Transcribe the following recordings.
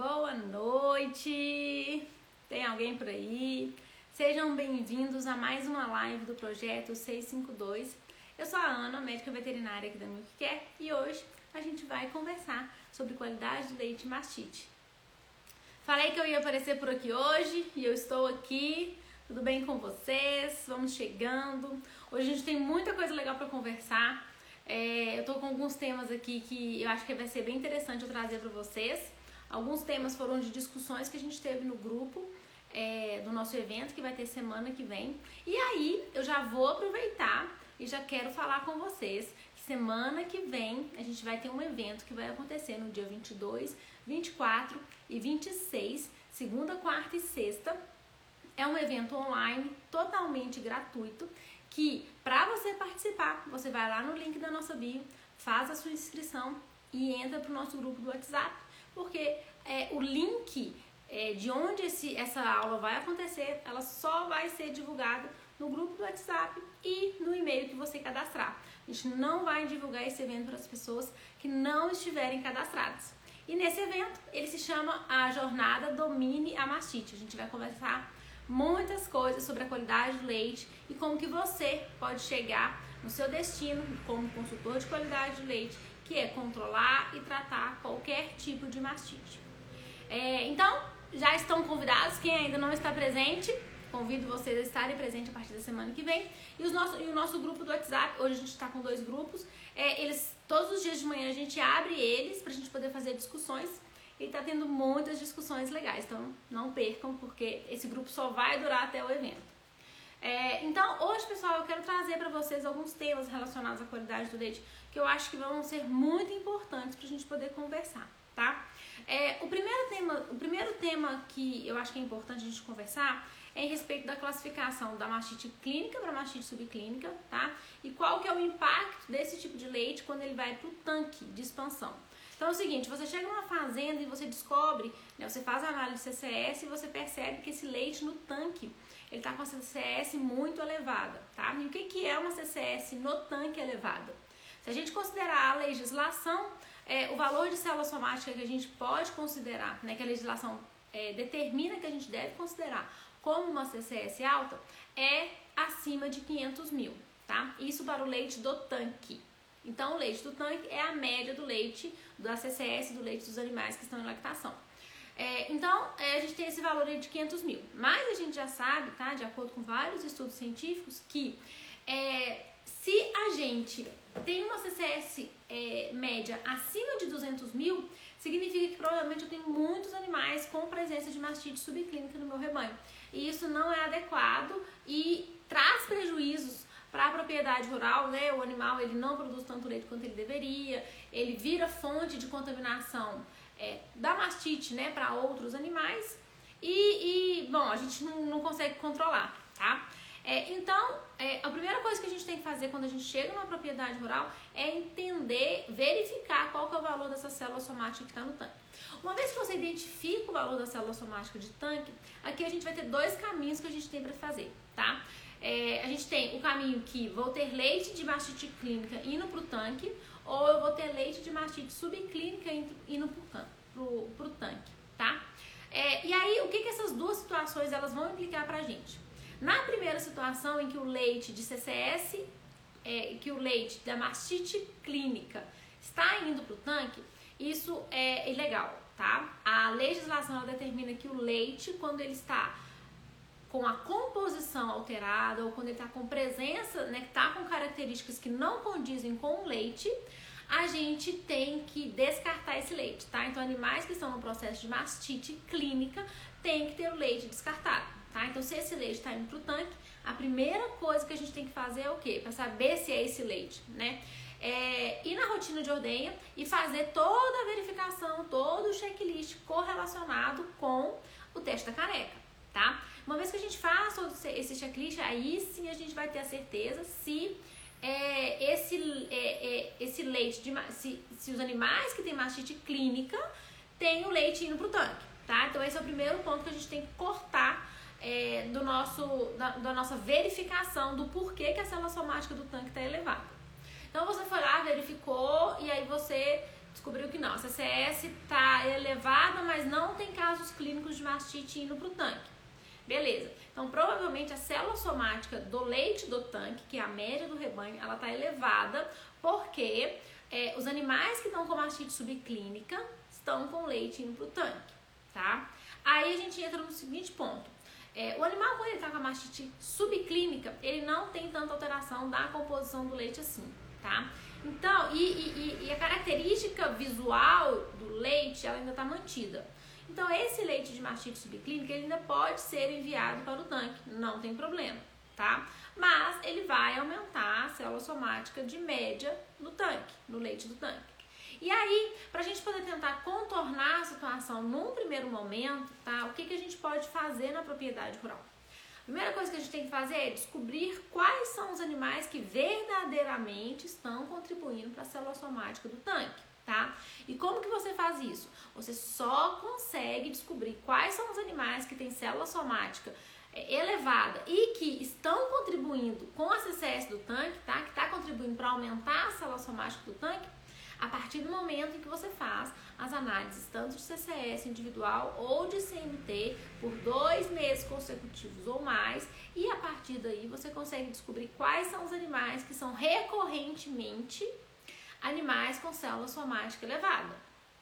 Boa noite! Tem alguém por aí? Sejam bem-vindos a mais uma live do projeto 652. Eu sou a Ana, médica veterinária aqui da Milk Care, e hoje a gente vai conversar sobre qualidade do leite mastite. Falei que eu ia aparecer por aqui hoje e eu estou aqui. Tudo bem com vocês? Vamos chegando. Hoje a gente tem muita coisa legal para conversar. É, eu tô com alguns temas aqui que eu acho que vai ser bem interessante eu trazer para vocês. Alguns temas foram de discussões que a gente teve no grupo é, do nosso evento, que vai ter semana que vem. E aí eu já vou aproveitar e já quero falar com vocês que semana que vem a gente vai ter um evento que vai acontecer no dia 22, 24 e 26, segunda, quarta e sexta. É um evento online totalmente gratuito que para você participar, você vai lá no link da nossa bio, faz a sua inscrição e entra para o nosso grupo do WhatsApp, porque é, o link é, de onde esse, essa aula vai acontecer, ela só vai ser divulgada no grupo do WhatsApp e no e-mail que você cadastrar. A gente não vai divulgar esse evento para as pessoas que não estiverem cadastradas. E nesse evento, ele se chama a Jornada Domine a Mastite. A gente vai conversar muitas coisas sobre a qualidade do leite e como que você pode chegar no seu destino como consultor de qualidade de leite, que é controlar e tratar qualquer tipo de mastite. É, então, já estão convidados, quem ainda não está presente, convido vocês a estarem presentes a partir da semana que vem. E, os nosso, e o nosso grupo do WhatsApp, hoje a gente está com dois grupos, é, eles todos os dias de manhã a gente abre eles para a gente poder fazer discussões e tá tendo muitas discussões legais, então não percam, porque esse grupo só vai durar até o evento. É, então, hoje, pessoal, eu quero trazer para vocês alguns temas relacionados à qualidade do leite que eu acho que vão ser muito importantes para a gente poder conversar, tá? É, o, primeiro tema, o primeiro tema que eu acho que é importante a gente conversar é em respeito da classificação da mastite clínica para mastite subclínica, tá? E qual que é o impacto desse tipo de leite quando ele vai para o tanque de expansão. Então é o seguinte, você chega numa fazenda e você descobre, né, você faz a análise CCS e você percebe que esse leite no tanque, ele está com a CCS muito elevada, tá? E o que, que é uma CCS no tanque elevada? Se a gente considerar a legislação, é, o valor de célula somática que a gente pode considerar, né, que a legislação é, determina que a gente deve considerar como uma CCS alta, é acima de 500 mil, tá? Isso para o leite do tanque. Então, o leite do tanque é a média do leite da CCS, do leite dos animais que estão em lactação. É, então, é, a gente tem esse valor de 500 mil. Mas a gente já sabe, tá, de acordo com vários estudos científicos, que é, se a gente tem uma CCS é, média acima de 200 mil, significa que provavelmente eu tenho muitos animais com presença de mastite subclínica no meu rebanho. E isso não é adequado e traz prejuízos para a propriedade rural, né, o animal ele não produz tanto leite quanto ele deveria, ele vira fonte de contaminação é, da mastite né, para outros animais e, e, bom, a gente não, não consegue controlar, tá? É, então, é, a primeira coisa que a gente tem que fazer quando a gente chega numa propriedade rural é entender, verificar qual que é o valor dessa célula somática que está no tanque. Uma vez que você identifica o valor da célula somática de tanque, aqui a gente vai ter dois caminhos que a gente tem para fazer, tá? é, a gente tem o caminho que vou ter leite de mastite clínica indo para o tanque, ou eu vou ter leite de mastite subclínica indo para o tanque, tá? É, e aí, o que, que essas duas situações elas vão implicar para a gente? Na primeira situação em que o leite de CCS, é, que o leite da mastite clínica está indo para o tanque, isso é ilegal, tá? A legislação determina que o leite, quando ele está com a composição alterada ou quando ele está com presença, né, que está com características que não condizem com o leite, a gente tem que descartar esse leite, tá? Então, animais que estão no processo de mastite clínica têm que ter o leite descartado, tá? Então, se esse leite está indo para o tanque, a primeira coisa que a gente tem que fazer é o quê? Para saber se é esse leite, né? É ir na rotina de ordenha e fazer toda a verificação, todo o checklist correlacionado com o teste da caneca, tá? Uma vez que a gente faça esse checklist, aí sim a gente vai ter a certeza se é, esse, é, é, esse leite, de, se, se os animais que têm mastite clínica têm o leite indo pro tanque, tá? Então esse é o primeiro ponto que a gente tem que cortar é, do nosso, da, da, nossa verificação do porquê que a célula somática do tanque está elevada. Então você foi lá, verificou e aí você descobriu que não, a CCS está elevada, mas não tem casos clínicos de mastite indo para o tanque. Beleza. Então, provavelmente a célula somática do leite do tanque, que é a média do rebanho, ela está elevada porque é, os animais que estão com mastite subclínica estão com leite indo para o tanque, tá? Aí a gente entra no seguinte ponto. É, o animal, quando ele está com a mastite subclínica, ele não tem tanta alteração da composição do leite assim, tá? Então, e, e, e a característica visual do leite, ela ainda está mantida. Então, esse leite de mastite subclínica, ele ainda pode ser enviado para o tanque, não tem problema, tá? Mas ele vai aumentar a célula somática de média no tanque, no leite do tanque. E aí, para a gente poder tentar contornar a situação num primeiro momento, tá? O que, que a gente pode fazer na propriedade rural? A primeira coisa que a gente tem que fazer é descobrir quais são os animais que verdadeiramente estão contribuindo para a célula somática do tanque, tá? E como que você faz isso? Você só consegue descobrir quais são os animais que têm célula somática é, elevada e que estão contribuindo com a CCS do tanque, tá? Que está contribuindo para aumentar a célula somática do tanque a partir do momento em que você faz as análises tanto de CCS individual ou de CMT por dois meses consecutivos ou mais, e a partir daí você consegue descobrir quais são os animais que são recorrentemente animais com célula somática elevada.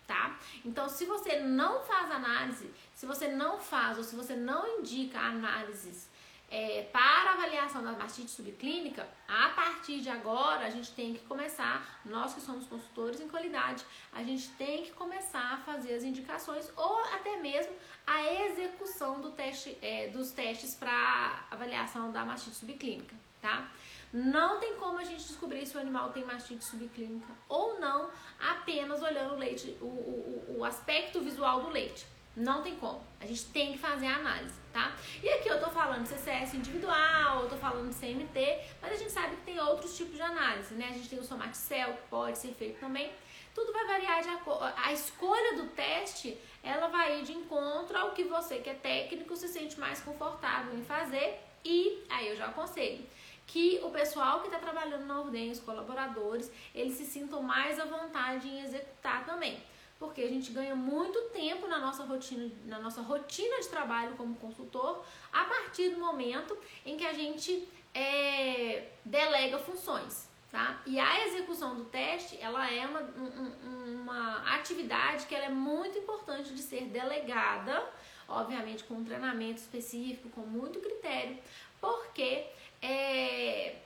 Tá? Então, se você não faz análise, se você não faz ou se você não indica análises é, para avaliação da mastite subclínica, a partir de agora a gente tem que começar, nós que somos consultores em qualidade, a gente tem que começar a fazer as indicações ou até mesmo a execução do teste, é, dos testes para avaliação da mastite subclínica, tá? Não tem como a gente descobrir se o animal tem mastite subclínica ou não, apenas olhando o leite, o, o, o aspecto visual do leite. Não tem como. A gente tem que fazer a análise, tá? E aqui eu tô falando de CCS individual, eu tô falando de CMT, mas a gente sabe que tem outros tipos de análise, né? A gente tem o Somaticel, que pode ser feito também. Tudo vai variar de acordo. A escolha do teste, ela vai ir de encontro ao que você, que é técnico, se sente mais confortável em fazer. E aí eu já aconselho que o pessoal que está trabalhando na ordem, os colaboradores, eles se sintam mais à vontade em executar também porque a gente ganha muito tempo na nossa rotina, na nossa rotina de trabalho como consultor, a partir do momento em que a gente é, delega funções. Tá? E a execução do teste, ela é uma, um, uma atividade que ela é muito importante de ser delegada, obviamente com um treinamento específico, com muito critério, porque é,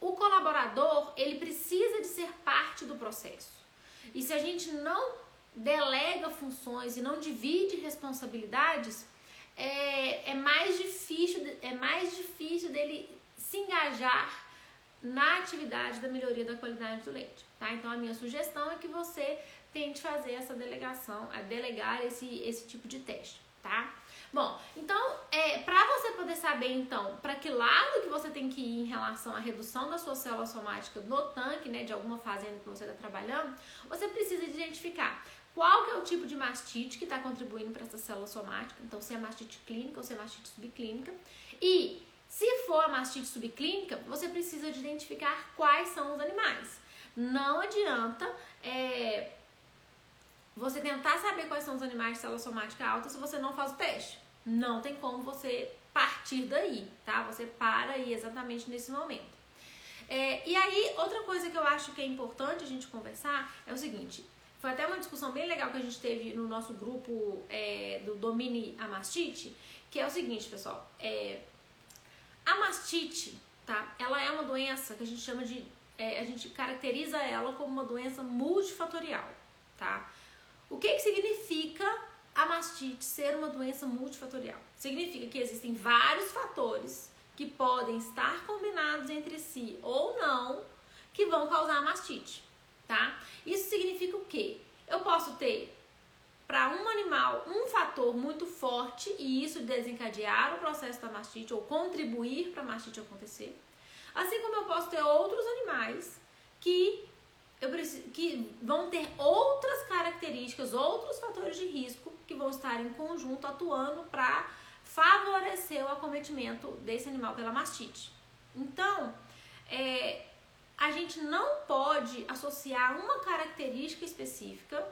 o colaborador, ele precisa de ser parte do processo. E se a gente não delega funções e não divide responsabilidades, é, é mais difícil é mais difícil dele se engajar na atividade da melhoria da qualidade do leite, tá? Então a minha sugestão é que você tente fazer essa delegação, a delegar esse, esse tipo de teste, tá? Bom, então, é, para você poder saber, então, para que lado que você tem que ir em relação à redução da sua célula somática no tanque, né, de alguma fazenda que você está trabalhando, você precisa identificar qual que é o tipo de mastite que está contribuindo para essa célula somática, então se é mastite clínica ou se é mastite subclínica, e se for a mastite subclínica, você precisa de identificar quais são os animais. Não adianta é, você tentar saber quais são os animais de célula somática alta se você não faz o teste. Não tem como você partir daí, tá? Você para aí exatamente nesse momento. É, e aí, outra coisa que eu acho que é importante a gente conversar é o seguinte: foi até uma discussão bem legal que a gente teve no nosso grupo é, do Domine a Mastite, que é o seguinte, pessoal: é, a mastite, tá? Ela é uma doença que a gente chama de. É, a gente caracteriza ela como uma doença multifatorial, tá? O que, que significa a mastite ser uma doença multifatorial. Significa que existem vários fatores que podem estar combinados entre si ou não que vão causar a mastite, tá? Isso significa o quê? Eu posso ter para um animal um fator muito forte e isso desencadear o processo da mastite ou contribuir para a mastite acontecer. Assim como eu posso ter outros animais que eu preciso, que vão ter outras características, outros fatores de risco que vão estar em conjunto atuando para favorecer o acometimento desse animal pela mastite. Então, é, a gente não pode associar uma característica específica,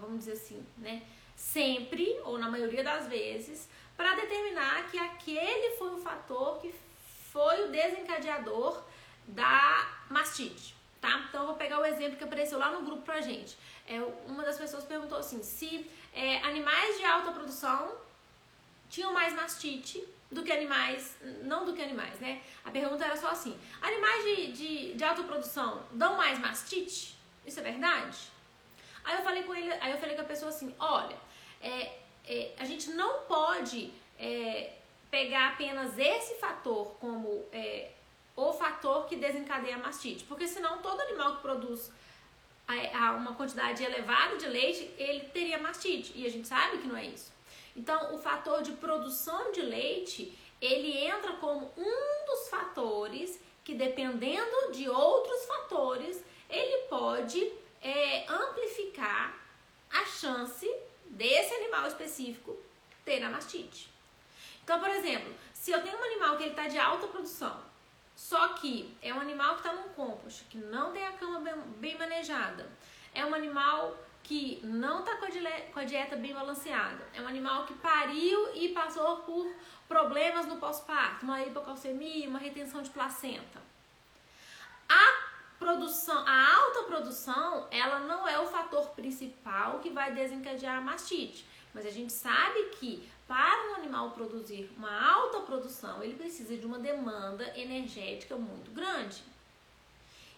vamos dizer assim, né? Sempre, ou na maioria das vezes, para determinar que aquele foi o fator que foi o desencadeador da mastite, tá? Então eu vou pegar o exemplo que apareceu lá no grupo pra gente. É, uma das pessoas perguntou assim, se é, animais de alta produção tinham mais mastite do que animais, não do que animais, né? A pergunta era só assim: animais de, de, de alta produção dão mais mastite? Isso é verdade? Aí eu falei com ele, aí eu falei com a pessoa assim: olha, é, é, a gente não pode é, pegar apenas esse fator como é, o fator que desencadeia a mastite, porque senão todo animal que produz a, a uma quantidade elevada de leite, ele teria mastite, e a gente sabe que não é isso. Então, o fator de produção de leite, ele entra como um dos fatores que, dependendo de outros fatores, ele pode é, amplificar a chance desse animal específico ter a mastite. Então, por exemplo, se eu tenho um animal que está de alta produção, só que é um animal que está num compost, que não tem a cama bem, bem manejada, é um animal que não está com, a dieta bem balanceada. É um animal que pariu e passou por problemas no pós-parto, uma hipocalcemia, uma retenção de placenta. A produção, a alta produção, ela não é o fator principal que vai desencadear a mastite. Mas a gente sabe que para um animal produzir uma alta produção, ele precisa de uma demanda energética muito grande.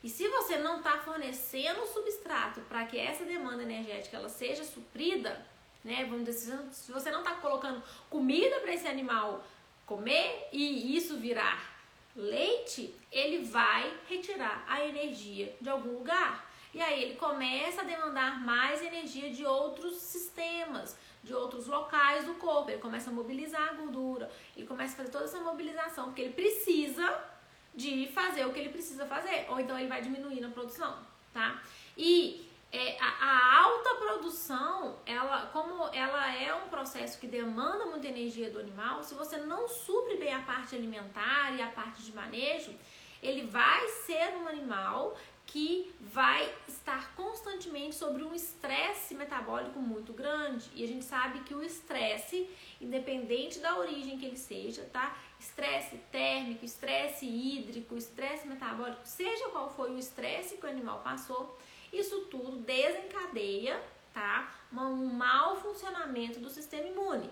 E se você não está fornecendo o substrato para que essa demanda energética ela seja suprida, né? Vamos dizer, se você não está colocando comida para esse animal comer e isso virar leite, ele vai retirar a energia de algum lugar. E aí ele começa a demandar mais energia de outros sistemas, de outros locais do corpo. Ele começa a mobilizar a gordura, ele começa a fazer toda essa mobilização, porque ele precisa de fazer o que ele precisa fazer, ou então ele vai diminuir na produção, tá? E é, a, a, alta produção, ela, como ela é um processo que demanda muita energia do animal, se você não supre bem a parte alimentar e a parte de manejo, ele vai ser um animal que vai estar constantemente sobre um estresse metabólico muito grande. E a gente sabe que o estresse, independente da origem que ele seja, tá? Estresse térmico, estresse hídrico, estresse metabólico, seja qual foi o estresse que o animal passou, isso tudo desencadeia, tá? Um mau funcionamento do sistema imune.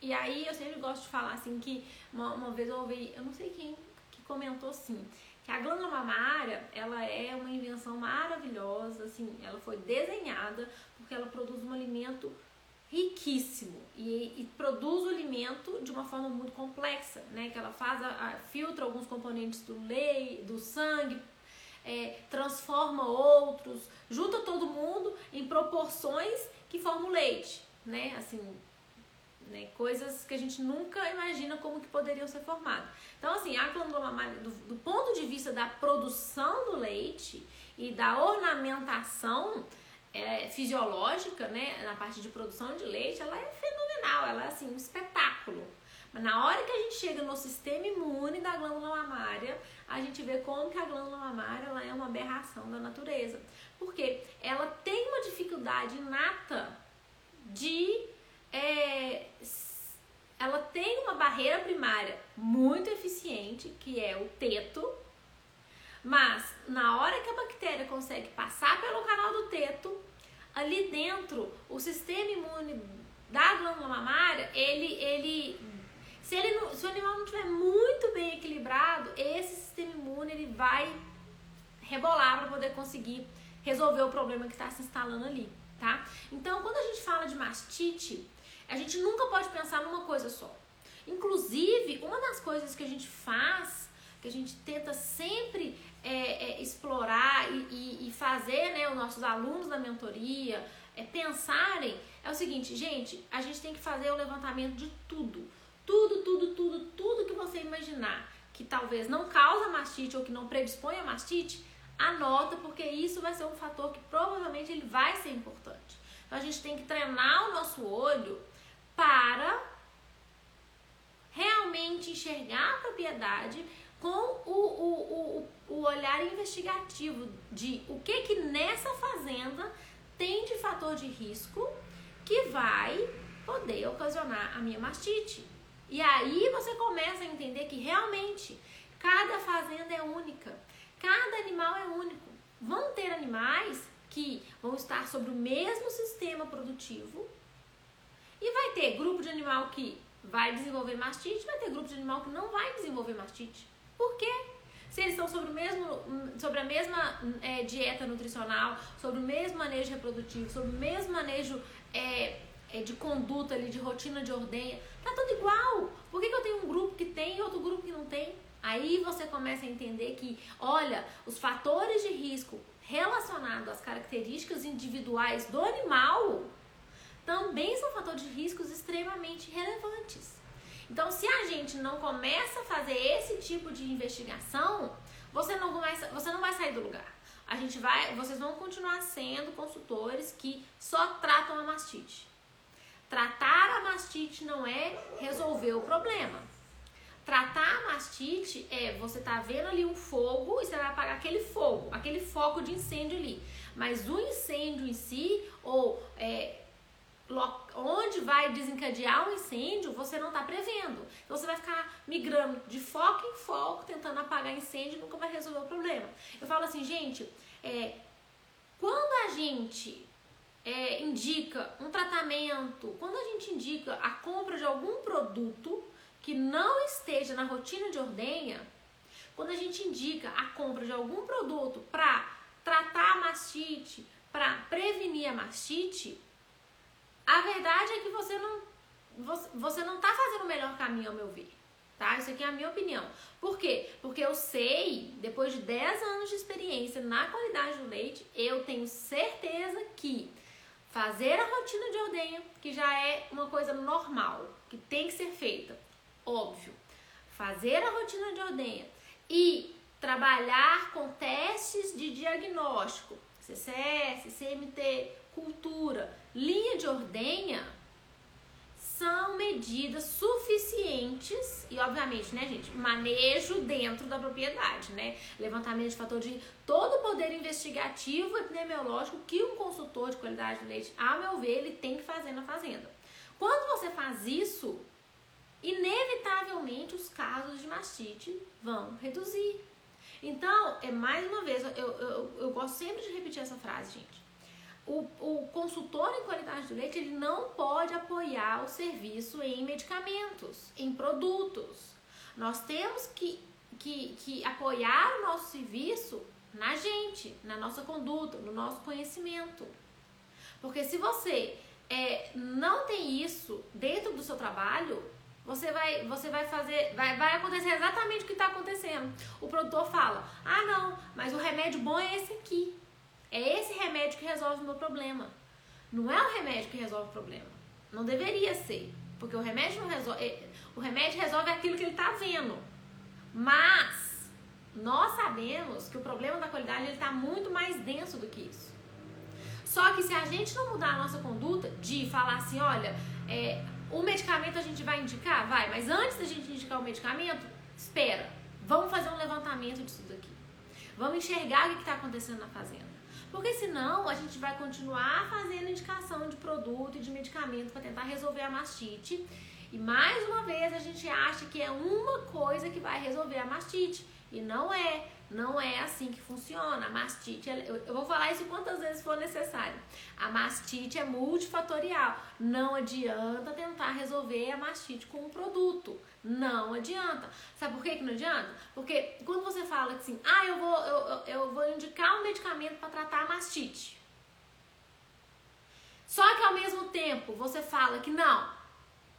E aí eu sempre gosto de falar assim que uma, uma vez eu ouvi, eu não sei quem que comentou assim, que a glândula mamária, ela é uma invenção maravilhosa, assim, ela foi desenhada porque ela produz um alimento riquíssimo e, e produz o alimento de uma forma muito complexa, né? Que ela faz, a, a, filtra alguns componentes do leite, do sangue, é, transforma outros, junta todo mundo em proporções que formam leite, né? Assim, né? Coisas que a gente nunca imagina como que poderiam ser formadas. Então, assim, a glândula mamária, do, do ponto de vista da produção do leite e da ornamentação é, fisiológica, né, na parte de produção de leite, ela é fenomenal, ela é assim, um espetáculo. Mas na hora que a gente chega no sistema imune da glândula mamária, a gente vê como que a glândula mamária ela é uma aberração da natureza. Porque ela tem uma dificuldade inata de é, ela tem uma barreira primária muito eficiente, que é o teto, mas na hora que a bactéria consegue passar pelo canal do teto, ali dentro, o sistema imune da glândula mamária, ele, ele se, ele não, se o animal não estiver muito bem equilibrado, esse sistema imune ele vai rebolar para poder conseguir resolver o problema que está se instalando ali, tá? Então, quando a gente fala de mastite, a gente nunca pode pensar numa coisa só. Inclusive, uma das coisas que a gente faz, que a gente tenta sempre é, é, explorar e, e, e, fazer né, os nossos alunos da mentoria é, pensarem, é o seguinte, gente, a gente tem que fazer o levantamento de tudo. Tudo, tudo, tudo, tudo que você imaginar que talvez não causa mastite ou que não predispõe a mastite, anota, porque isso vai ser um fator que provavelmente ele vai ser importante. Então a gente tem que treinar o nosso olho para realmente enxergar a propriedade com o, o, o, o olhar investigativo de o que que nessa fazenda tem de fator de risco que vai poder ocasionar a minha mastite. E aí você começa a entender que realmente cada fazenda é única, cada animal é único. Vão ter animais que vão estar sobre o mesmo sistema produtivo e vai ter grupo de animal que vai desenvolver mastite, vai ter grupo de animal que não vai desenvolver mastite. Por quê? Se eles estão sobre, o mesmo, sobre a mesma é, dieta nutricional, sobre o mesmo manejo reprodutivo, sobre o mesmo manejo é, é, de conduta ali, de rotina de ordenha, tá tudo igual. Por que, que eu tenho um grupo que tem e outro grupo que não tem? Aí você começa a entender que, olha, os fatores de risco relacionados às características individuais do animal também são fatores de riscos extremamente relevantes. Então, se a gente não começa a fazer esse tipo de investigação, você não, começa, você não vai sair do lugar. A gente vai, vocês vão continuar sendo consultores que só tratam a mastite. Tratar a mastite não é resolver o problema. Tratar a mastite é você tá vendo ali um fogo e você vai apagar aquele fogo, aquele foco de incêndio ali. Mas o incêndio em si, ou é, onde vai desencadear um incêndio, você não está prevendo. Então você vai ficar migrando de foco em foco, tentando apagar incêndio e nunca vai resolver o problema. Eu falo assim, gente, é, quando a gente é, indica um tratamento, quando a gente indica a compra de algum produto que não esteja na rotina de ordenha, quando a gente indica a compra de algum produto para tratar a mastite, para prevenir a mastite, a verdade é que você não você não tá fazendo o melhor caminho, ao meu ver. Tá? Isso aqui é a minha opinião. Por quê? Porque eu sei, depois de 10 anos de experiência na qualidade do leite, eu tenho certeza que fazer a rotina de ordenha, que já é uma coisa normal, que tem que ser feita, óbvio. Fazer a rotina de ordenha e trabalhar com testes de diagnóstico, CCS, CMT, cultura, linha de ordenha, são medidas suficientes e, obviamente, né, gente, manejo dentro da propriedade, né? Levantamento de fator de todo o poder investigativo epidemiológico que um consultor de qualidade de leite, a meu ver, ele tem que fazer na fazenda. Quando você faz isso, inevitavelmente os casos de mastite vão reduzir. Então, é mais uma vez, eu, eu, eu gosto sempre de repetir essa frase, gente o, o consultor em qualidade do leite ele não pode apoiar o serviço em medicamentos, em produtos. Nós temos que, que, que apoiar o nosso serviço na gente, na nossa conduta, no nosso conhecimento. Porque se você é, não tem isso dentro do seu trabalho, você vai, você vai fazer, vai, vai acontecer exatamente o que está acontecendo. O produtor fala: ah, não, mas o remédio bom é esse aqui. É esse remédio que resolve o meu problema. Não é o remédio que resolve o problema. Não deveria ser. Porque o remédio não resolve. É, o remédio resolve aquilo que ele está vendo. Mas nós sabemos que o problema da qualidade está muito mais denso do que isso. Só que se a gente não mudar a nossa conduta de falar assim, olha, é, o medicamento a gente vai indicar? Vai, mas antes da gente indicar o medicamento, espera, vamos fazer um levantamento disso daqui. Vamos enxergar o que está acontecendo na fazenda. Porque senão a gente vai continuar fazendo indicação de produto e de medicamento para tentar resolver a mastite. E mais uma vez a gente acha que é uma coisa que vai resolver a mastite. E não é. Não é assim que funciona. A mastite, eu vou falar isso quantas vezes for necessário. A mastite é multifatorial. Não adianta tentar resolver a mastite com um produto. Não adianta. Sabe por que, que não adianta? Porque quando você fala assim, ah, eu vou, eu, eu, vou indicar um medicamento para tratar a mastite. Só que ao mesmo tempo você fala que não,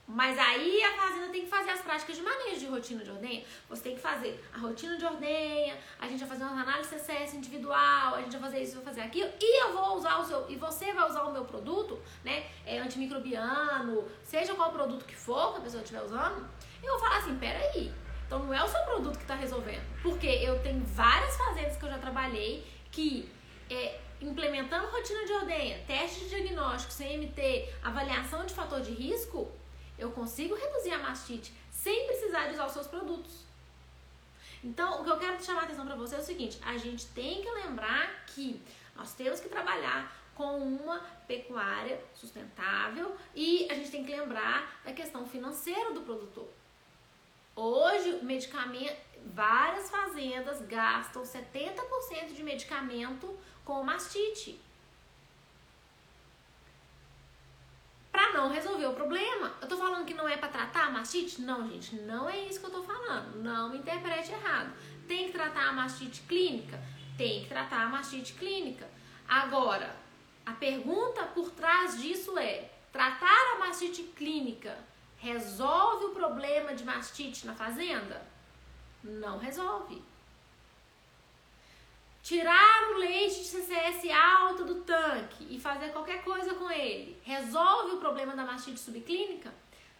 mas aí a fazenda tem que fazer as práticas de manejo de rotina de ordenha. Você tem que fazer a rotina de ordenha, a gente vai fazer uma análise CSS individual, a gente vai fazer isso, vai fazer aquilo, e eu vou usar o seu, e você vai usar o meu produto, né? É antimicrobiano, seja qual produto que for que a pessoa estiver usando, eu vou falar assim, peraí, então não é o seu produto que está resolvendo. Porque eu tenho várias fazendas que eu já trabalhei que é, implementando rotina de ordenha, teste de diagnóstico, CMT, avaliação de fator de risco, eu consigo reduzir a mastite sem precisar de usar os seus produtos. Então, o que eu quero chamar a atenção para você é o seguinte: a gente tem que lembrar que nós temos que trabalhar com uma pecuária sustentável e a gente tem que lembrar da questão financeira do produtor. Hoje, medicamento, várias fazendas gastam 70% de medicamento com mastite. Para não resolver o problema. Eu tô falando que não é para tratar a mastite? Não, gente, não é isso que eu tô falando. Não me interprete errado. Tem que tratar a mastite clínica? Tem que tratar a mastite clínica. Agora, a pergunta por trás disso é: tratar a mastite clínica resolve o problema de mastite na fazenda? Não resolve. Tirar o leite de CCS alto do tanque e fazer qualquer coisa com ele resolve o problema da mastite subclínica?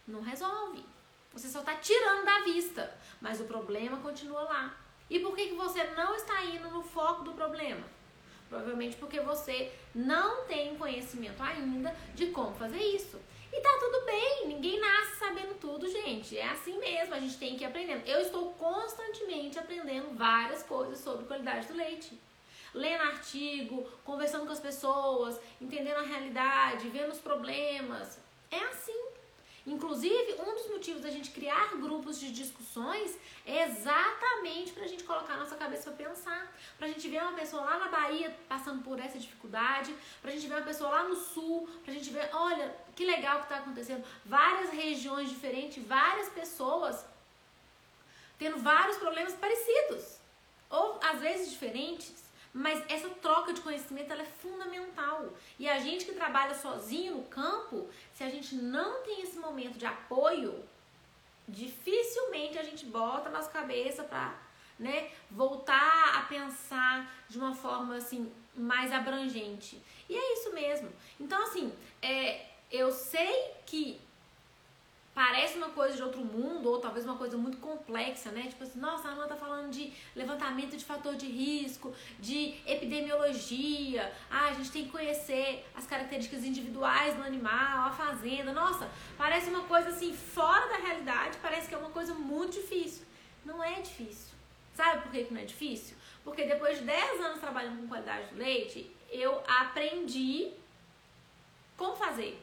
Não resolve. Você só está tirando da vista, mas o problema continua lá. E por que, que você não está indo no foco do problema? Provavelmente porque você não tem conhecimento ainda de como fazer isso. E tá tudo bem, ninguém nasce sabendo tudo, gente. É assim mesmo, a gente tem que ir aprendendo. Eu estou constantemente aprendendo várias coisas sobre qualidade do leite. Lendo artigo, conversando com as pessoas, entendendo a realidade, vendo os problemas. É assim. Inclusive, um dos motivos da gente criar grupos de discussões é exatamente para a gente colocar a nossa cabeça para pensar. Para a gente ver uma pessoa lá na Bahia passando por essa dificuldade, para a gente ver uma pessoa lá no sul, para a gente ver, olha, que legal que está acontecendo. Várias regiões diferentes, várias pessoas tendo vários problemas parecidos, ou às vezes diferentes. Mas essa troca de conhecimento ela é fundamental. E a gente que trabalha sozinho no campo, se a gente não tem esse momento de apoio, dificilmente a gente bota a nossa cabeça para né, voltar a pensar de uma forma assim mais abrangente. E é isso mesmo. Então, assim, é, eu sei que parece uma coisa de outro mundo, ou talvez uma coisa muito complexa, né? Tipo assim, nossa, a Ana tá falando de levantamento de fator de risco, de epidemiologia, ah, a gente tem que conhecer as características individuais do animal, a fazenda. Nossa, parece uma coisa assim, fora da realidade, parece que é uma coisa muito difícil. Não é difícil. Sabe por que, que não é difícil? Porque depois de 10 anos trabalhando com qualidade do leite, eu aprendi como fazer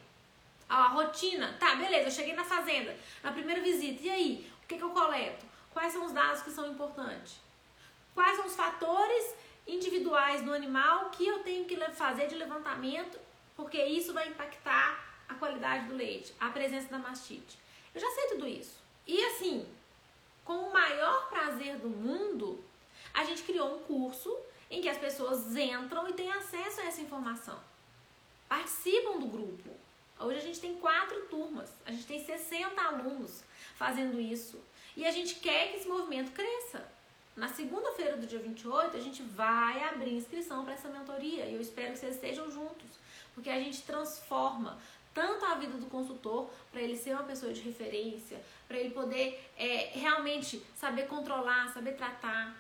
a rotina. Tá, beleza, eu cheguei na fazenda, na primeira visita. E aí? O que, que eu coleto? Quais são os dados que são importantes? Quais são os fatores individuais do animal que eu tenho que fazer de levantamento, porque isso vai impactar a qualidade do leite, a presença da mastite. Eu já sei tudo isso. E assim, com o maior prazer do mundo, a gente criou um curso em que as pessoas entram e têm acesso a essa informação. Participam do grupo. Hoje a gente tem quatro turmas, a gente tem 60 alunos fazendo isso. E a gente quer que esse movimento cresça. Na segunda-feira do dia 28, a gente vai abrir inscrição para essa mentoria e eu espero que vocês estejam juntos, porque a gente transforma tanto a vida do consultor para ele ser uma pessoa de referência, para ele poder é, realmente saber controlar, saber tratar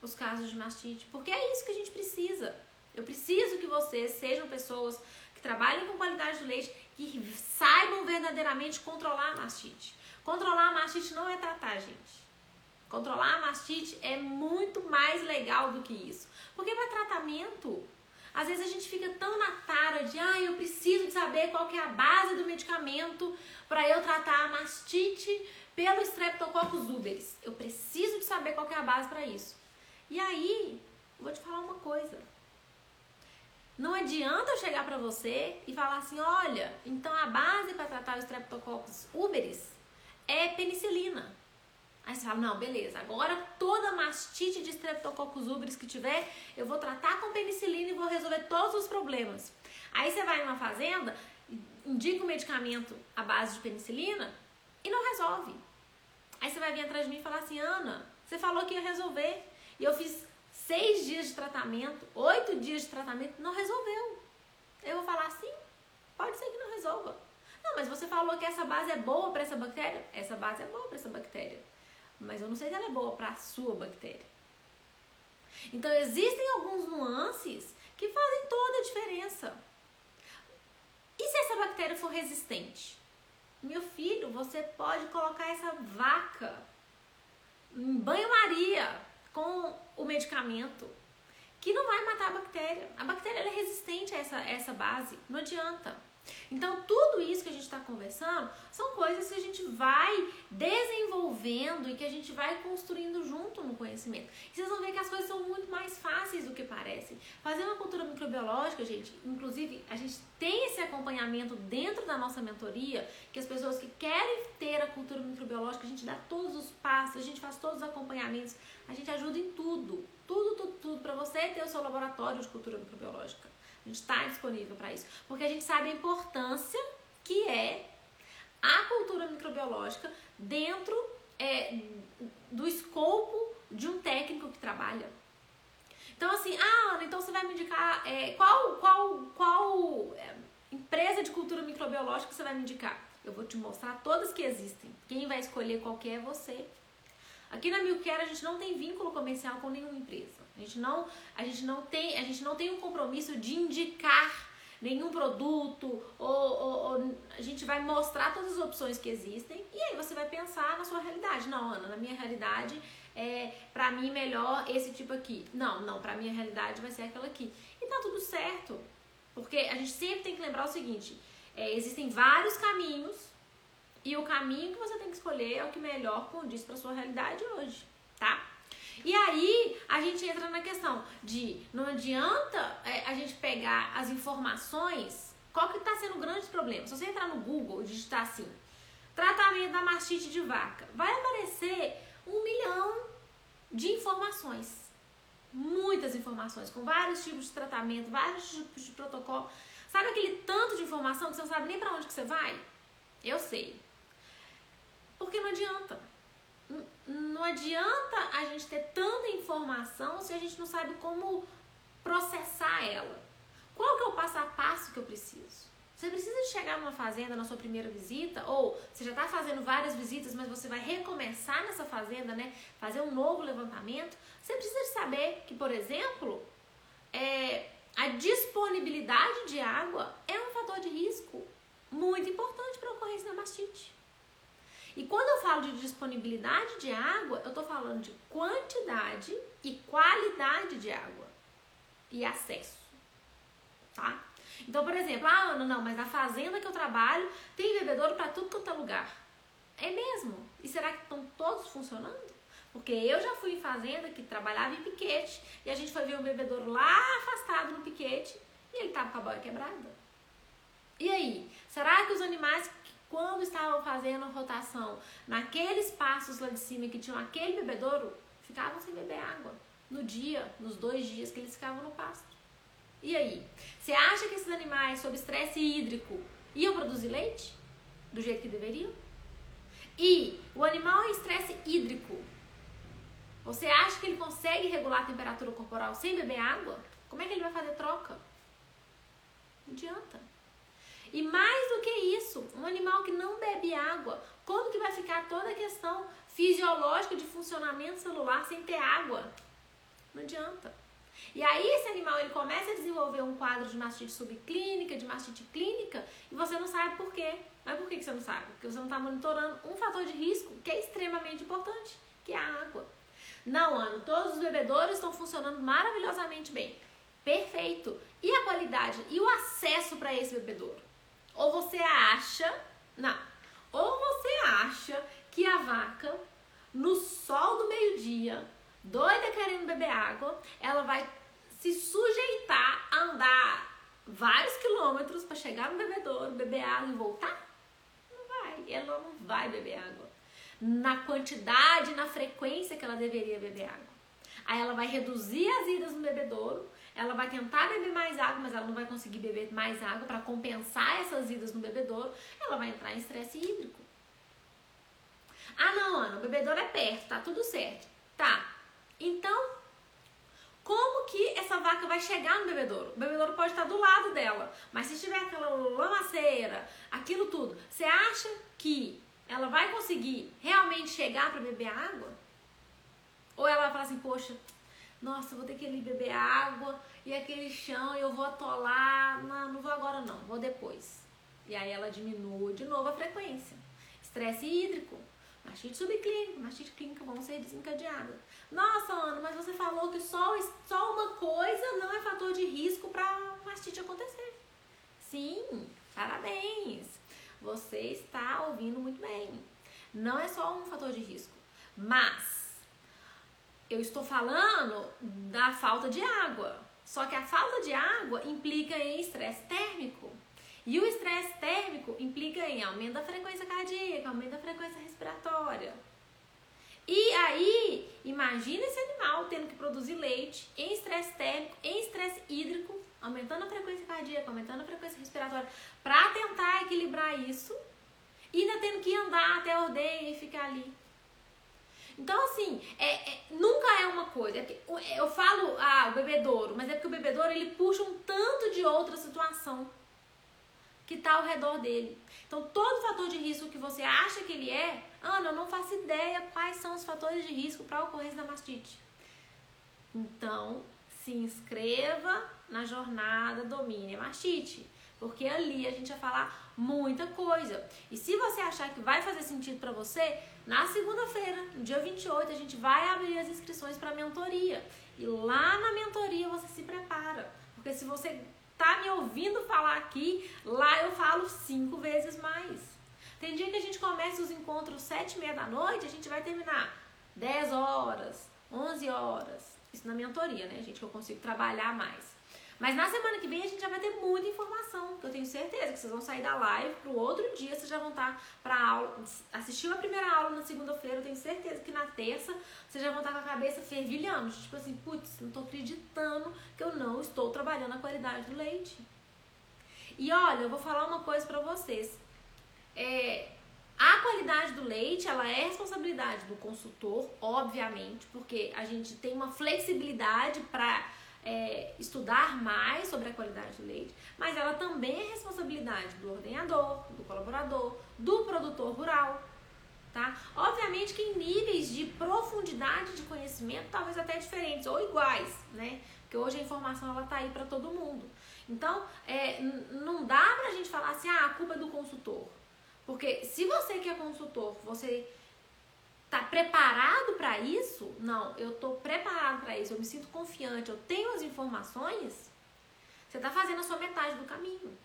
os casos de mastite, porque é isso que a gente precisa. Eu preciso que vocês sejam pessoas que trabalhem com qualidade do leite que saibam verdadeiramente controlar a mastite. Controlar a mastite não é tratar, gente. Controlar a mastite é muito mais legal do que isso. Porque para tratamento, às vezes a gente fica tão na tara de, ah, eu preciso de saber qual que é a base do medicamento para eu tratar a mastite pelo Streptococcus uberis. Eu preciso de saber qual que é a base para isso. E aí, vou te falar uma coisa. Não adianta eu chegar para você e falar assim, olha, então a base para tratar o Streptococcus uberis é penicilina. Aí você fala, não, beleza, agora toda mastite de Streptococcus uberis que tiver, eu vou tratar com penicilina e vou resolver todos os problemas. Aí você vai numa fazenda, indica um medicamento à base de penicilina e não resolve. Aí você vai vir atrás de mim e falar assim, Ana, você falou que ia resolver. E eu fiz seis dias de tratamento, oito dias de tratamento, não resolveu. Eu vou falar assim? Pode ser que não resolva. Não, mas você falou que essa base é boa para essa bactéria? Essa base é boa para essa bactéria. Mas eu não sei se ela é boa para a sua bactéria. Então existem alguns nuances que fazem toda a diferença. E se essa bactéria for resistente? Meu filho, você pode colocar essa vaca em banho-maria com o medicamento que não vai matar a bactéria. A bactéria é resistente a essa, essa base, não adianta. Então, tudo isso que a gente está conversando são coisas que a gente vai desenvolvendo e que a gente vai construindo junto no conhecimento. E vocês vão ver que as coisas são muito mais fáceis do que parecem. Fazer uma cultura microbiológica, gente, inclusive, a gente tem esse acompanhamento dentro da nossa mentoria, que as pessoas que querem ter a cultura microbiológica, a gente dá todos os passos, a gente faz todos os acompanhamentos, a gente ajuda em tudo. Tudo, tudo, tudo, para você ter o seu laboratório de cultura microbiológica. A gente está disponível para isso. Porque a gente sabe a importância que é a cultura microbiológica dentro é, do escopo de um técnico que trabalha. Então, assim, ah, Ana, então você vai me indicar é, qual, qual, qual é, empresa de cultura microbiológica você vai me indicar? Eu vou te mostrar todas que existem. Quem vai escolher qual que é você. Aqui na Milcare a gente não tem vínculo comercial com nenhuma empresa. A gente não, a gente não tem, a gente não tem um compromisso de indicar nenhum produto ou, ou, ou, a gente vai mostrar todas as opções que existem e aí você vai pensar na sua realidade. Não, Ana, na minha realidade é para mim melhor esse tipo aqui. Não, não, para minha realidade vai ser aquela aqui. E tá tudo certo. Porque a gente sempre tem que lembrar o seguinte, é, existem vários caminhos e o caminho que você tem que escolher é o que melhor condiz para sua realidade hoje, tá? E aí a gente entra na questão de não adianta é, a gente pegar as informações. Qual que está sendo o grande problema? Se você entrar no Google e digitar assim, tratamento da mastite de vaca, vai aparecer um milhão de informações. Muitas informações, com vários tipos de tratamento, vários tipos de protocolo. Sabe aquele tanto de informação que você não sabe nem para onde que você vai? Eu sei. Porque não adianta não adianta a gente ter tanta informação se a gente não sabe como processar ela. Qual que é o passo a passo que eu preciso? Você precisa de chegar numa fazenda na sua primeira visita, ou você já está fazendo várias visitas, mas você vai recomeçar nessa fazenda, né? Fazer um novo levantamento. Você precisa saber que, por exemplo, é, a disponibilidade de água é um fator de risco muito importante para a ocorrência da mastite. E quando eu falo de disponibilidade de água, eu estou falando de quantidade e qualidade de água e acesso, tá? Então, por exemplo, ah, Ana, não, mas na fazenda que eu trabalho tem bebedouro para tudo quanto é lugar. É mesmo? E será que estão todos funcionando? Porque eu já fui em fazenda que trabalhava em piquete e a gente foi ver um bebedouro lá afastado no piquete e ele tava com a boia quebrada. E aí, será que os animais quando estavam fazendo rotação naqueles passos lá de cima que tinham aquele bebedouro, ficavam sem beber água no dia, nos dois dias que eles ficavam no pasto. E aí? Você acha que esses animais, sob estresse hídrico, iam produzir leite do jeito que deveriam? E o animal em estresse hídrico, você acha que ele consegue regular a temperatura corporal sem beber água? Como é que ele vai fazer troca? Não adianta. E mais do que isso, um animal que não bebe água, como que vai ficar toda a questão fisiológica de funcionamento celular sem ter água? Não adianta. E aí esse animal ele começa a desenvolver um quadro de mastite subclínica, de mastite clínica, e você não sabe por quê. Mas por que você não sabe? Porque você não está monitorando um fator de risco que é extremamente importante, que é a água. Não, Ano, todos os bebedouros estão funcionando maravilhosamente bem. Perfeito. E a qualidade? E o acesso para esse bebedouro? Ou você acha, não, ou você acha que a vaca, no sol do meio-dia, doida querendo beber água, ela vai se sujeitar a andar vários quilômetros para chegar no bebedouro, beber água e voltar? Não vai, ela não vai beber água na quantidade, na frequência que ela deveria beber água. Aí ela vai reduzir as idas no bebedouro ela vai tentar beber mais água, mas ela não vai conseguir beber mais água para compensar essas idas no bebedouro, ela vai entrar em estresse hídrico. Ah, não, Ana, o bebedouro é perto, tá tudo certo. Tá. Então, como que essa vaca vai chegar no bebedouro? O bebedouro pode estar do lado dela, mas se tiver aquela lamaceira, aquilo tudo, você acha que ela vai conseguir realmente chegar para beber água? Ou ela vai falar assim, poxa, nossa, vou ter que ali beber água e aquele chão eu vou atolar. Não, não vou agora não, vou depois. E aí ela diminui de novo a frequência. Estresse hídrico. Mastite subclínica, mastite clínica vão ser desencadeadas. Nossa, Ana, mas você falou que só, só uma coisa não é fator de risco para mastite acontecer. Sim, parabéns. Você está ouvindo muito bem. Não é só um fator de risco, mas eu estou falando da falta de água. Só que a falta de água implica em estresse térmico. E o estresse térmico implica em aumento da frequência cardíaca, aumento da frequência respiratória. E aí, imagina esse animal tendo que produzir leite em estresse térmico, em estresse hídrico, aumentando a frequência cardíaca, aumentando a frequência respiratória, para tentar equilibrar isso, e ainda tendo que andar até a ordenha e ficar ali. Então, assim, é, é, nunca é uma coisa. É eu falo, ah, o bebedouro, mas é porque o bebedouro ele puxa um tanto de outra situação que está ao redor dele. Então, todo fator de risco que você acha que ele é, Ana, eu não faço ideia quais são os fatores de risco para ocorrência da mastite. Então, se inscreva na jornada Domine a Mastite, porque ali a gente vai falar muita coisa. E se você achar que vai fazer sentido para você, na segunda-feira, no dia 28, a gente vai abrir as inscrições para a mentoria. E lá na mentoria você se prepara, porque se você tá me ouvindo falar aqui, lá eu falo cinco vezes mais. Tem dia que a gente começa os encontros sete e meia da noite, a gente vai terminar 10 horas, 11 horas. Isso na mentoria, né, gente, que eu consigo trabalhar mais. Mas na semana que vem a gente já vai ter muita informação, que eu tenho certeza que vocês vão sair da live pro outro dia, vocês já vão estar tá para aula, assistiu a primeira aula na segunda-feira, eu tenho certeza que na terça vocês já vão estar tá com a cabeça fervilhando, tipo assim, putz, não tô acreditando que eu não estou trabalhando a qualidade do leite. E olha, eu vou falar uma coisa para vocês. É, a qualidade do leite, ela é responsabilidade do consultor, obviamente, porque a gente tem uma flexibilidade para é, estudar mais sobre a qualidade do leite, mas ela também é responsabilidade do ordenador, do colaborador, do produtor rural. Tá? Obviamente que em níveis de profundidade de conhecimento, talvez até diferentes ou iguais, né? Porque hoje a informação ela tá aí para todo mundo. Então, é, não dá pra gente falar assim, ah, a culpa é do consultor. Porque se você que é consultor, você tá preparado para isso? Não, eu tô preparado para isso, eu me sinto confiante, eu tenho as informações. Você tá fazendo a sua metade do caminho.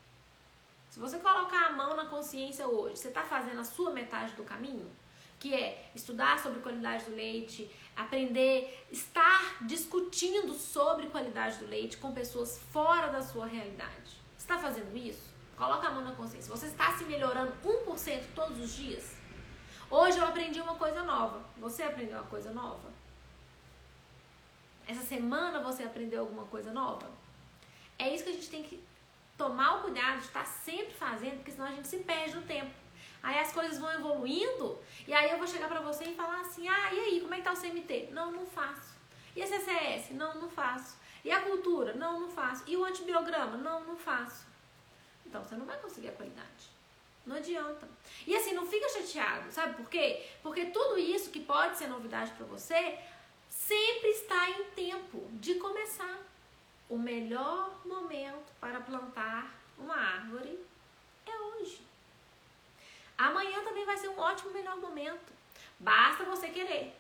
Se você colocar a mão na consciência hoje, você tá fazendo a sua metade do caminho, que é estudar sobre qualidade do leite, aprender, estar discutindo sobre qualidade do leite com pessoas fora da sua realidade. Está fazendo isso? Coloca a mão na consciência. Você está se melhorando 1% todos os dias? Hoje eu aprendi uma coisa nova. Você aprendeu uma coisa nova? Essa semana você aprendeu alguma coisa nova? É isso que a gente tem que tomar o cuidado de estar sempre fazendo, porque senão a gente se perde no tempo. Aí as coisas vão evoluindo e aí eu vou chegar pra você e falar assim: ah, e aí, como é que tá o CMT? Não, não faço. E a CCS? Não, não faço. E a cultura? Não, não faço. E o antibiograma? Não, não faço. Então você não vai conseguir a qualidade. Não adianta. E assim, não fica chateado, sabe por quê? Porque tudo isso que pode ser novidade para você sempre está em tempo de começar. O melhor momento para plantar uma árvore é hoje. Amanhã também vai ser um ótimo melhor momento. Basta você querer.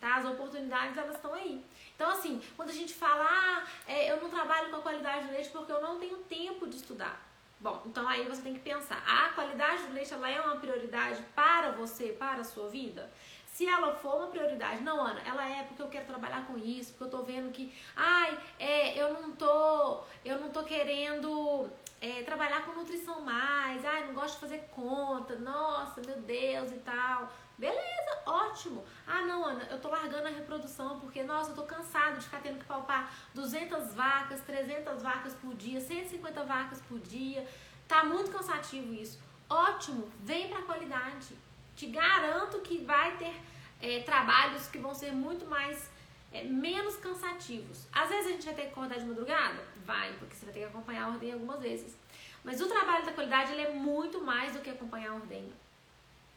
Tá? As oportunidades elas estão aí. Então, assim, quando a gente fala, ah, é, eu não trabalho com a qualidade do leite porque eu não tenho tempo de estudar. Bom, então aí você tem que pensar, a qualidade do leite ela é uma prioridade para você, para a sua vida? Se ela for uma prioridade, não, Ana, ela é porque eu quero trabalhar com isso, porque eu tô vendo que, ai, é, eu não tô, eu não tô querendo é, trabalhar com nutrição mais, ai, não gosto de fazer conta, nossa, meu Deus e tal. Beleza, ótimo. Ah, não, Ana, eu tô largando a reprodução porque, nossa, eu tô cansado de ficar tendo que palpar 200 vacas, 300 vacas por dia, 150 vacas por dia. Tá muito cansativo isso. Ótimo, vem pra qualidade. Te garanto que vai ter é, trabalhos que vão ser muito mais, é, menos cansativos. Às vezes a gente vai ter que acordar de madrugada? Vai, porque você vai ter que acompanhar a ordem algumas vezes. Mas o trabalho da qualidade ele é muito mais do que acompanhar a ordem.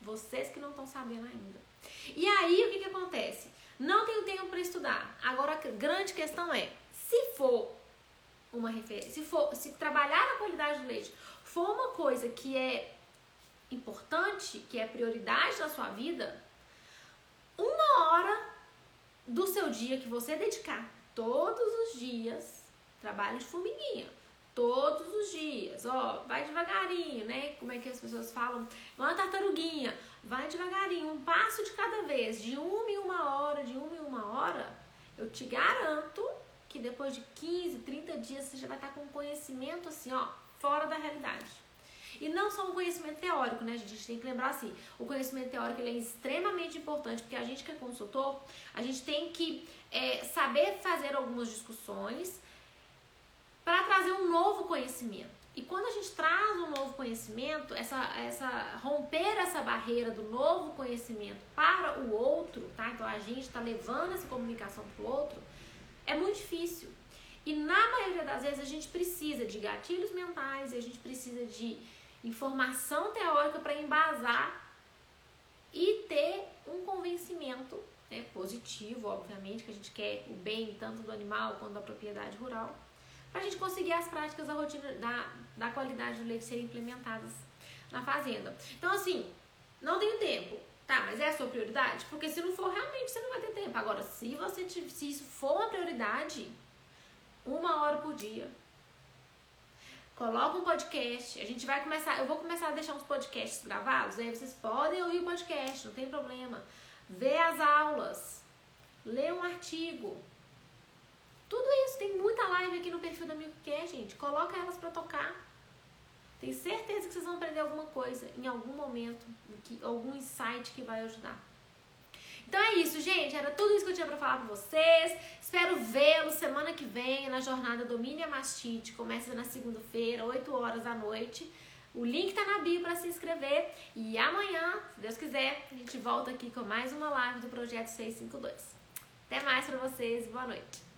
Vocês que não estão sabendo ainda. E aí o que, que acontece? Não tenho tempo para estudar. Agora a grande questão é, se for uma referência, se for, se trabalhar a qualidade do leite for uma coisa que é importante, que é prioridade na sua vida, uma hora do seu dia que você dedicar todos os dias, trabalho de formiguinha, todos os dias, ó, vai devagarinho, né? Como é que as pessoas falam? Uma tartaruguinha, vai devagarinho, um passo de cada vez, de uma em uma hora, de uma em uma hora, eu te garanto que depois de 15, 30 dias você já vai estar com conhecimento assim, ó, fora da realidade. E não só um conhecimento teórico, né? A gente tem que lembrar assim, o conhecimento teórico ele é extremamente importante, porque a gente que é consultor, a gente tem que é, saber fazer algumas discussões para trazer um novo conhecimento. E quando a gente traz um novo conhecimento, essa, essa romper essa barreira do novo conhecimento para o outro, tá? Então a gente está levando essa comunicação para o outro, é muito difícil. E na maioria das vezes a gente precisa de gatilhos mentais, a gente precisa de informação teórica para embasar e ter um convencimento né, positivo, obviamente, que a gente quer o bem tanto do animal quanto da propriedade rural para a gente conseguir as práticas da rotina da, da qualidade do leite serem implementadas na fazenda. Então, assim, não tenho tempo. Tá, mas é a sua prioridade? Porque se não for, realmente você não vai ter tempo. Agora, se você se isso for uma prioridade, uma hora por dia. Coloca um podcast. A gente vai começar. Eu vou começar a deixar uns podcasts gravados. Aí vocês podem ouvir o podcast, não tem problema. Vê as aulas. Lê um artigo. Tudo isso, tem muita live aqui no perfil da Amigo Quer, gente. Coloca elas para tocar. Tenho certeza que vocês vão aprender alguma coisa em algum momento, que, algum insight que vai ajudar. Então é isso, gente. Era tudo isso que eu tinha para falar com vocês. Espero vê-los semana que vem na jornada Domínio Mastite. Começa na segunda-feira, 8 horas da noite. O link tá na bio para se inscrever. E amanhã, se Deus quiser, a gente volta aqui com mais uma live do Projeto 652. Até mais para vocês. Boa noite.